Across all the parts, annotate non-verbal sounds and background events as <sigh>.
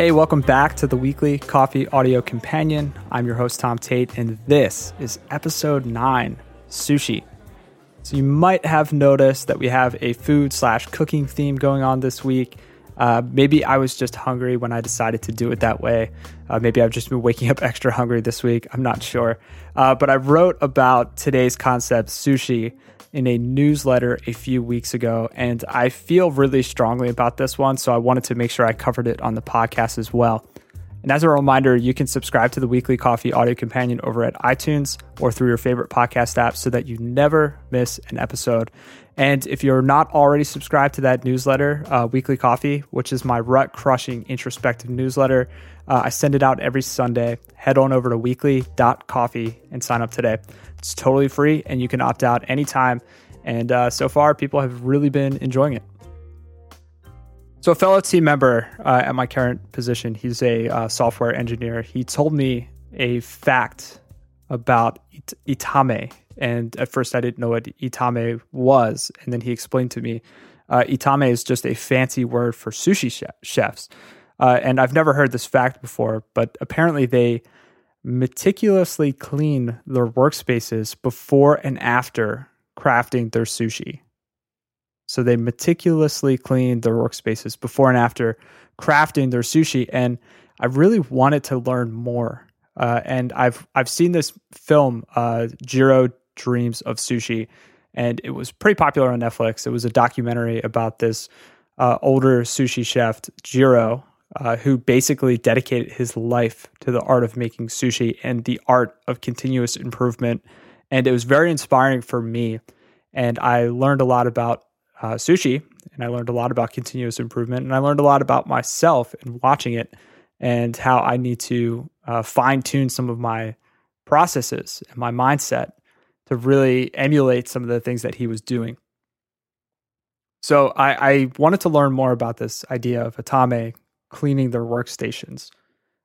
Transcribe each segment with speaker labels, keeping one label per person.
Speaker 1: Hey, welcome back to the weekly coffee audio companion. I'm your host, Tom Tate, and this is episode nine sushi. So, you might have noticed that we have a food slash cooking theme going on this week. Uh, maybe I was just hungry when I decided to do it that way. Uh, maybe I've just been waking up <laughs> extra hungry this week. I'm not sure. Uh, but I wrote about today's concept, sushi, in a newsletter a few weeks ago, and I feel really strongly about this one. So I wanted to make sure I covered it on the podcast as well. And as a reminder, you can subscribe to the Weekly Coffee Audio Companion over at iTunes or through your favorite podcast app so that you never miss an episode. And if you're not already subscribed to that newsletter, uh, Weekly Coffee, which is my rut crushing introspective newsletter, uh, I send it out every Sunday. Head on over to weekly.coffee and sign up today. It's totally free and you can opt out anytime. And uh, so far, people have really been enjoying it. So, a fellow team member uh, at my current position, he's a uh, software engineer. He told me a fact about it- itamae. And at first, I didn't know what itamae was. And then he explained to me uh, itamae is just a fancy word for sushi chef- chefs. Uh, and I've never heard this fact before, but apparently they meticulously clean their workspaces before and after crafting their sushi. So they meticulously clean their workspaces before and after crafting their sushi. And I really wanted to learn more. Uh, and I've I've seen this film, uh, Jiro Dreams of Sushi, and it was pretty popular on Netflix. It was a documentary about this uh, older sushi chef, Jiro, uh, who basically dedicated his life to the art of making sushi and the art of continuous improvement. And it was very inspiring for me. And I learned a lot about uh, sushi and I learned a lot about continuous improvement. And I learned a lot about myself in watching it and how I need to uh, fine tune some of my processes and my mindset to really emulate some of the things that he was doing. So I, I wanted to learn more about this idea of itamae cleaning their workstations.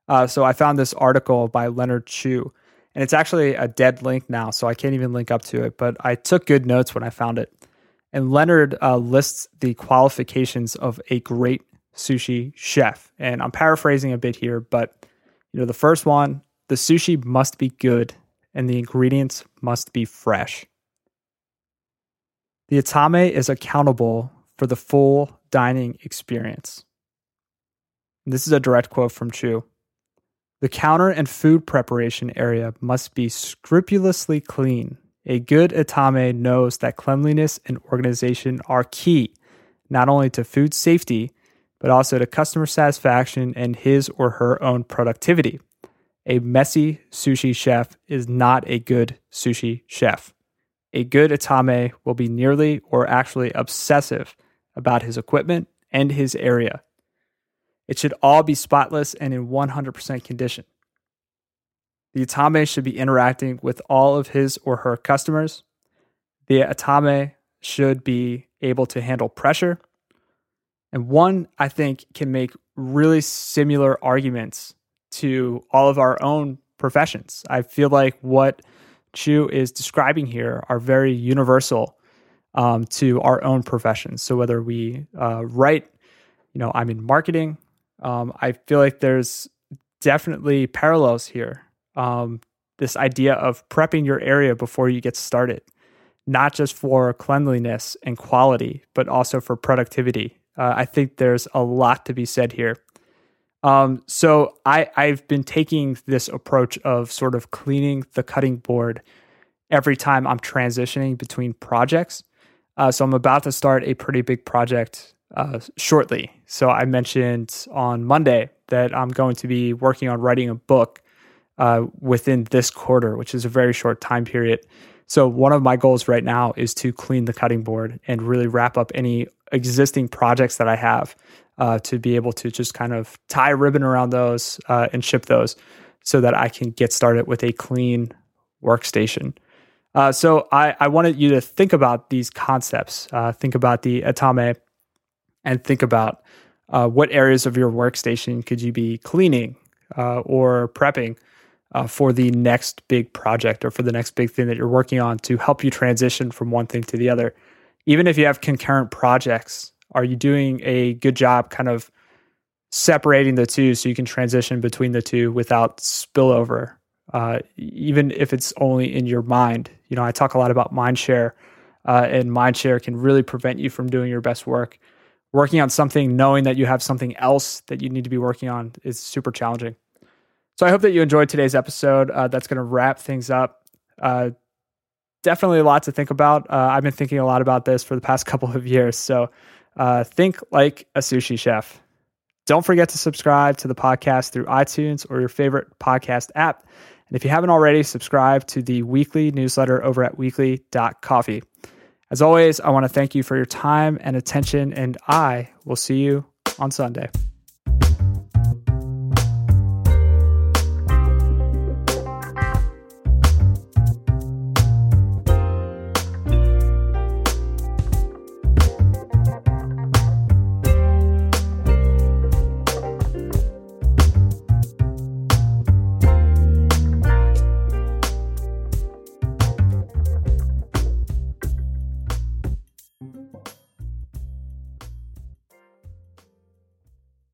Speaker 1: Uh, so I found this article by Leonard Chu, and it's actually a dead link now, so I can't even link up to it. But I took good notes when I found it. And Leonard uh, lists the qualifications of a great sushi chef, and I'm paraphrasing a bit here, but you know the first one: the sushi must be good, and the ingredients must be fresh. The itamae is accountable for the full dining experience. This is a direct quote from Chu. The counter and food preparation area must be scrupulously clean. A good itamae knows that cleanliness and organization are key, not only to food safety, but also to customer satisfaction and his or her own productivity. A messy sushi chef is not a good sushi chef. A good itamae will be nearly or actually obsessive about his equipment and his area. It should all be spotless and in 100% condition. The Itamae should be interacting with all of his or her customers. The Itamae should be able to handle pressure. And one, I think, can make really similar arguments to all of our own professions. I feel like what Chu is describing here are very universal um, to our own professions. So whether we uh, write, you know, I'm in marketing, um, I feel like there's definitely parallels here. Um, this idea of prepping your area before you get started, not just for cleanliness and quality, but also for productivity. Uh, I think there's a lot to be said here. Um, so I, I've been taking this approach of sort of cleaning the cutting board every time I'm transitioning between projects. Uh, so I'm about to start a pretty big project uh, shortly. So I mentioned on Monday that I'm going to be working on writing a book uh, within this quarter, which is a very short time period. So one of my goals right now is to clean the cutting board and really wrap up any existing projects that I have uh, to be able to just kind of tie a ribbon around those uh, and ship those so that I can get started with a clean workstation. Uh, so I, I wanted you to think about these concepts. Uh, think about the Itamae and think about uh, what areas of your workstation could you be cleaning uh, or prepping uh, for the next big project or for the next big thing that you're working on to help you transition from one thing to the other. Even if you have concurrent projects, are you doing a good job kind of separating the two so you can transition between the two without spillover, uh, even if it's only in your mind. You know, I talk a lot about mind share, uh, and mind share can really prevent you from doing your best work. Working on something, knowing that you have something else that you need to be working on is super challenging. So I hope that you enjoyed today's episode. Uh, that's going to wrap things up. Uh, definitely a lot to think about. Uh, I've been thinking a lot about this for the past <laughs> couple of years. So uh, think like a sushi chef. Don't forget to subscribe to the podcast through iTunes or your favorite podcast app. And if you haven't already, subscribe to the weekly newsletter over at weekly.coffee. As always, I want to thank you for your time and attention, and I will see you on Sunday.